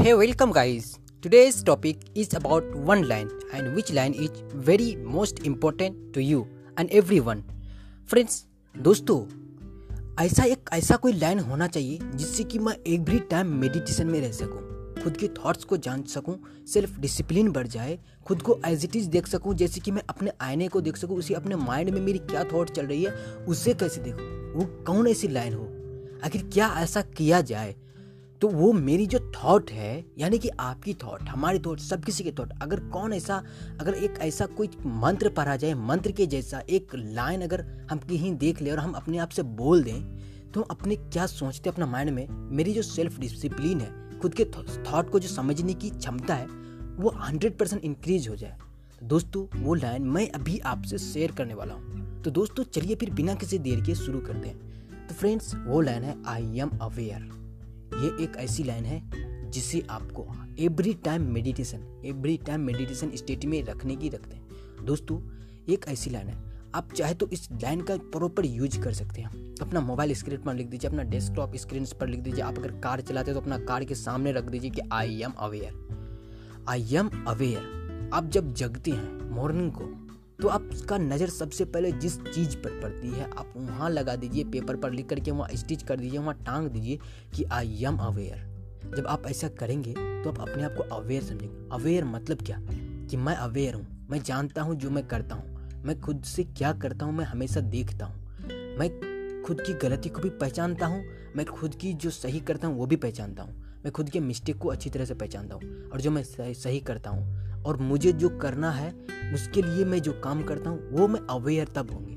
Hey, welcome guys. Today's topic is about one line and which line is very most important to you and everyone. Friends, दोस्तों ऐसा एक ऐसा कोई line होना चाहिए जिससे कि मैं एवरी टाइम मेडिटेशन में रह सकूँ खुद के थॉट्स को जान सकूँ सेल्फ डिसिप्लिन बढ़ जाए खुद को एज इट इज़ देख सकूँ जैसे कि मैं अपने आईने को देख सकूँ उसी अपने माइंड में मेरी क्या थॉट चल रही है उसे कैसे देखूँ वो कौन ऐसी लाइन हो आखिर क्या ऐसा किया जाए तो वो मेरी जो थॉट है, यानी कि आपकी थॉट हमारी थॉट सब किसी की थॉट अगर कौन ऐसा, अगर एक ऐसा कोई मंत्र पढ़ा जाए, मंत्र के जैसा एक लाइन अगर हम कहीं देख ले और हम अपने आप से बोल दें तो हम अपने क्या सोचते हैं अपना माइंड में? मेरी जो सेल्फ डिसिप्लिन है, खुद के थॉट को जो समझने की क्षमता है, वो हंड्रेड परसेंट इंक्रीज हो जाए। तो दोस्तों, वो लाइन मैं अभी आपसे शेयर करने वाला हूँ। तो दोस्तों, चलिए फिर बिना किसी देर के शुरू करते हैं। तो फ्रेंड्स वो लाइन है आई एम अवेयर ये एक ऐसी लाइन है जिसे आपको every time meditation every time meditation state में रखने की रखते हैं। दोस्तों, एक ऐसी लाइन है। आप चाहे तो इस लाइन का प्रॉपर यूज़ कर सकते हैं। अपना मोबाइल स्क्रीन पर लिख दीजिए, अपना डेस्कटॉप स्क्रीन पर लिख दीजिए। आप अगर कार चलाते हैं तो अपना कार के सामने रख दीजिए कि I am aware I am aware आप जब जगते हैं मॉर्निंग को तो आपका नज़र सबसे पहले जिस चीज़ पर पड़ती है आप वहाँ लगा दीजिए पेपर पर लिख करके वहाँ स्टिच कर दीजिए वहाँ टांग दीजिए कि आई एम अवेयर जब आप ऐसा करेंगे तो आप अपने आप को अवेयर समझेंगे। अवेयर मतलब क्या? कि मैं अवेयर हूँ मैं जानता हूँ जो मैं करता हूँ मैं खुद से क्या करता हूँ मैं हमेशा देखता हूँ। मैं खुद की गलती को भी पहचानता हूँ मैं खुद की जो सही करता हूँ वो भी पहचानता हूँ। मैं खुद के मिस्टेक को अच्छी तरह से पहचानता हूँ और जो मैं सही, करता हूँ और मुझे जो करना है, उसके लिए मैं जो काम करता हूँ, वो मैं अवेयर तब होंगे।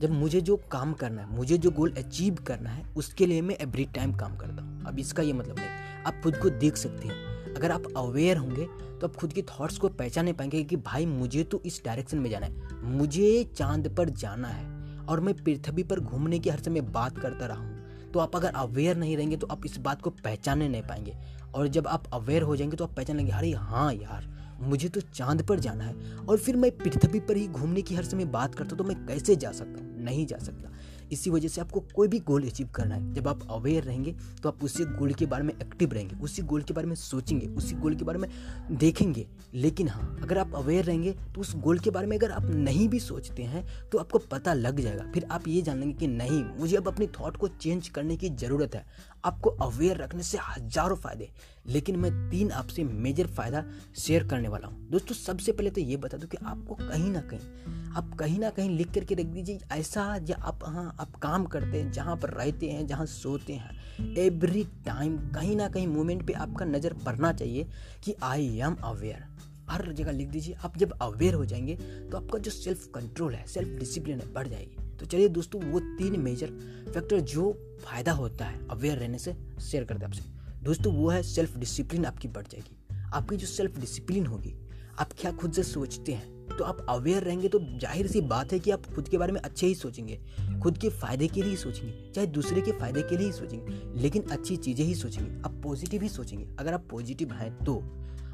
जब मुझे जो काम करना है, मुझे जो गोल अचीव करना है, उसके लिए मैं एवरी टाइम काम करता हूँ। अब इसका ये मतलब नहीं। आप खुद को देख सकते हैं। अगर आप अवेयर होंगे तो आप खुद के थॉट्स को पहचाने पाएँगे कि भाई मुझे तो इस डायरेक्शन में जाना है। मुझे चाँद पर जाना है और मैं पृथ्वी पर घूमने की हर समय बात करता रहा हूँ। तो आप अगर अवेयर नहीं रहेंगे तो आप इस बात को पहचानने नहीं पाएँगे। और जब आप अवेयर हो जाएँगे तो आप पहचान लेंगे, अरे हाँ यार मुझे तो चाँद पर जाना है और फिर मैं पृथ्वी पर ही घूमने की हर समय बात करता तो मैं कैसे जा सकता हूँ? नहीं जा सकता। इसी वजह से आपको कोई भी गोल अचीव करना है। जब आप अवेयर रहेंगे तो आप उसी गोल के बारे में एक्टिव रहेंगे, उसी गोल के बारे में सोचेंगे, उसी गोल के बारे में देखेंगे। लेकिन हाँ अगर आप अवेयर रहेंगे तो उस गोल के बारे में अगर आप नहीं भी सोचते हैं तो आपको पता लग जाएगा। फिर आप ये जान लेंगे कि नहीं, मुझे अब अपनी थॉट को चेंज करने की ज़रूरत है। आपको अवेयर रखने से हज़ारों फ़ायदे। लेकिन मैं तीन आपसे मेजर फ़ायदा शेयर करने वाला हूँ। दोस्तों, सबसे पहले तो ये बता दूँ कि आपको कहीं ना कहीं, आप कहीं ना कहीं लिख करके रख दीजिए, ऐसा या आप हाँ आप काम करते हैं, जहाँ पर रहते हैं, जहाँ सोते हैं। एवरी टाइम कहीं ना कहीं मोमेंट पे आपका नज़र पड़ना चाहिए कि आई एम अवेयर हर जगह लिख दीजिए। आप जब अवेयर हो जाएँगे तो आपका जो सेल्फ कंट्रोल है सेल्फ डिसिप्लिन है, बढ़ जाएगी। तो चलिए दोस्तों, वो तीन मेजर फैक्टर जो फ़ायदा होता है अवेयर रहने से शेयर करते हैं आपसे। दोस्तों, वो है सेल्फ डिसिप्लिन आपकी बढ़ जाएगी। आपकी जो सेल्फ डिसिप्लिन होगी, आप क्या खुद से सोचते हैं तो आप अवेयर रहेंगे तो ज़ाहिर सी बात है कि आप खुद के बारे में अच्छे ही सोचेंगे। खुद के फ़ायदे के लिए ही सोचेंगे, चाहे दूसरे के फ़ायदे के लिए ही सोचेंगे, लेकिन अच्छी चीज़ें ही सोचेंगे। आप पॉजिटिव ही सोचेंगे। अगर आप पॉजिटिव हैं तो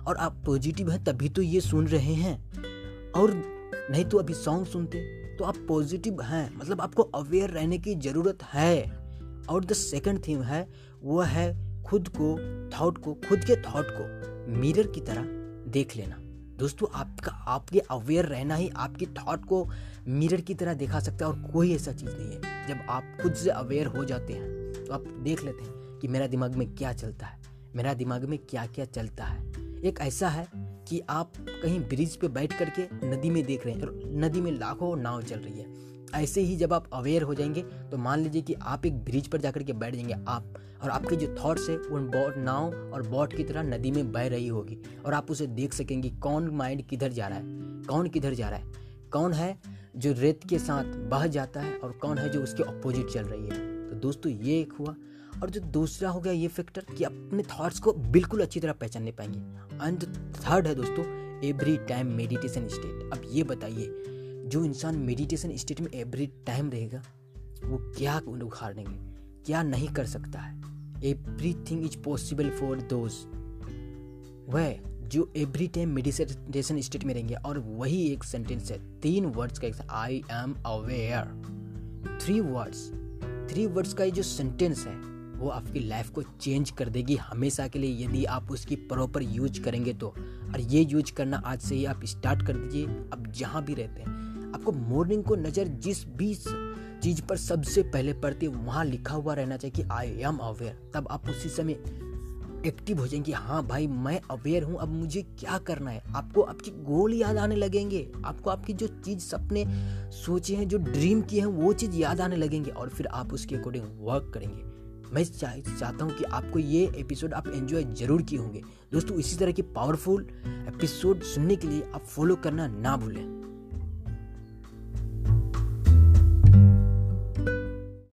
और आप पॉजिटिव हैं तभी तो ये सुन रहे हैं, और नहीं तो अभी सॉन्ग सुनते। तो आप पॉजिटिव हैं मतलब आपको अवेयर रहने की ज़रूरत है। और द सेकंड थिंग है, वो है खुद को थॉट को, खुद के थॉट को मिरर की तरह देख लेना। दोस्तों, आपका, आपके अवेयर रहना ही आपकी थॉट को मिरर की तरह दिखा सकता है और कोई ऐसा चीज़ नहीं है। जब आप खुद से अवेयर हो जाते हैं तो आप देख लेते हैं कि मेरा दिमाग में क्या चलता है, मेरा दिमाग में क्या क्या चलता है। एक ऐसा है कि आप कहीं ब्रिज पे बैठ करके नदी में देख रहे हैं, और नदी में लाखों नाव चल रही है। ऐसे ही जब आप अवेयर हो जाएँगे तो मान लीजिए कि आप एक ब्रिज पर जाकर के बैठ जाएँगे आप, और आपके जो थॉट्स है, वो बोट नाव और बोट की तरह नदी में बह रही होगी, और आप उसे देख सकेंगे कौन माइंड किधर जा रहा है, कौन किधर जा रहा है, कौन है जो रेत के साथ बह जाता है, और कौन है जो उसके अपोजिट चल रही है। तो दोस्तों, ये एक हुआ। और जो दूसरा हो गया ये फैक्टर कि अपने थॉट्स को बिल्कुल अच्छी तरह पहचानने पाएँगे। एंड थर्ड है दोस्तों एवरी टाइम मेडिटेशन स्टेट अब ये बताइए, जो इंसान मेडिटेशन स्टेट में एवरी टाइम रहेगा, वो क्या उखाड़ेंगे? क्या नहीं कर सकता है? Everything is possible for those वह, जो एवरी टाइम मेडिटेशन स्टेट में रहेंगे, और वही एक सेंटेंस है, तीन वर्ड्स का एक I am aware three words three words का ये जो सेंटेंस है, वो आपकी लाइफ को चेंज कर देगी हमेशा के लिए। यदि आप उसकी प्रॉपर यूज़ करेंगे तो। और ये यूज़ करना आज से ही आप स्टार्ट कर दीजिए आप जहाँ भी रहते हैं। आपको मॉर्निंग को नज़र जिस भी चीज़ पर सबसे पहले पड़ती है, वहाँ लिखा हुआ रहना चाहिए कि आई एम अवेयर तब आप उसी समय एक्टिव हो जाएँगे। हाँ भाई, मैं अवेयर हूँ, अब मुझे क्या करना है? आपको आपकी गोल याद आने लगेंगे। आपको आपकी जो चीज़ सपने सोचे हैं, जो ड्रीम किए हैं, वो चीज़ याद आने लगेंगे और फिर आप उसके अकॉर्डिंग वर्क करेंगे। मैं चाह चाहता हूँ कि आपको ये एपिसोड आप एंजॉय ज़रूर किए होंगे। दोस्तों, इसी तरह की पावरफुल एपिसोड सुनने के लिए आप फॉलो करना ना भूलें।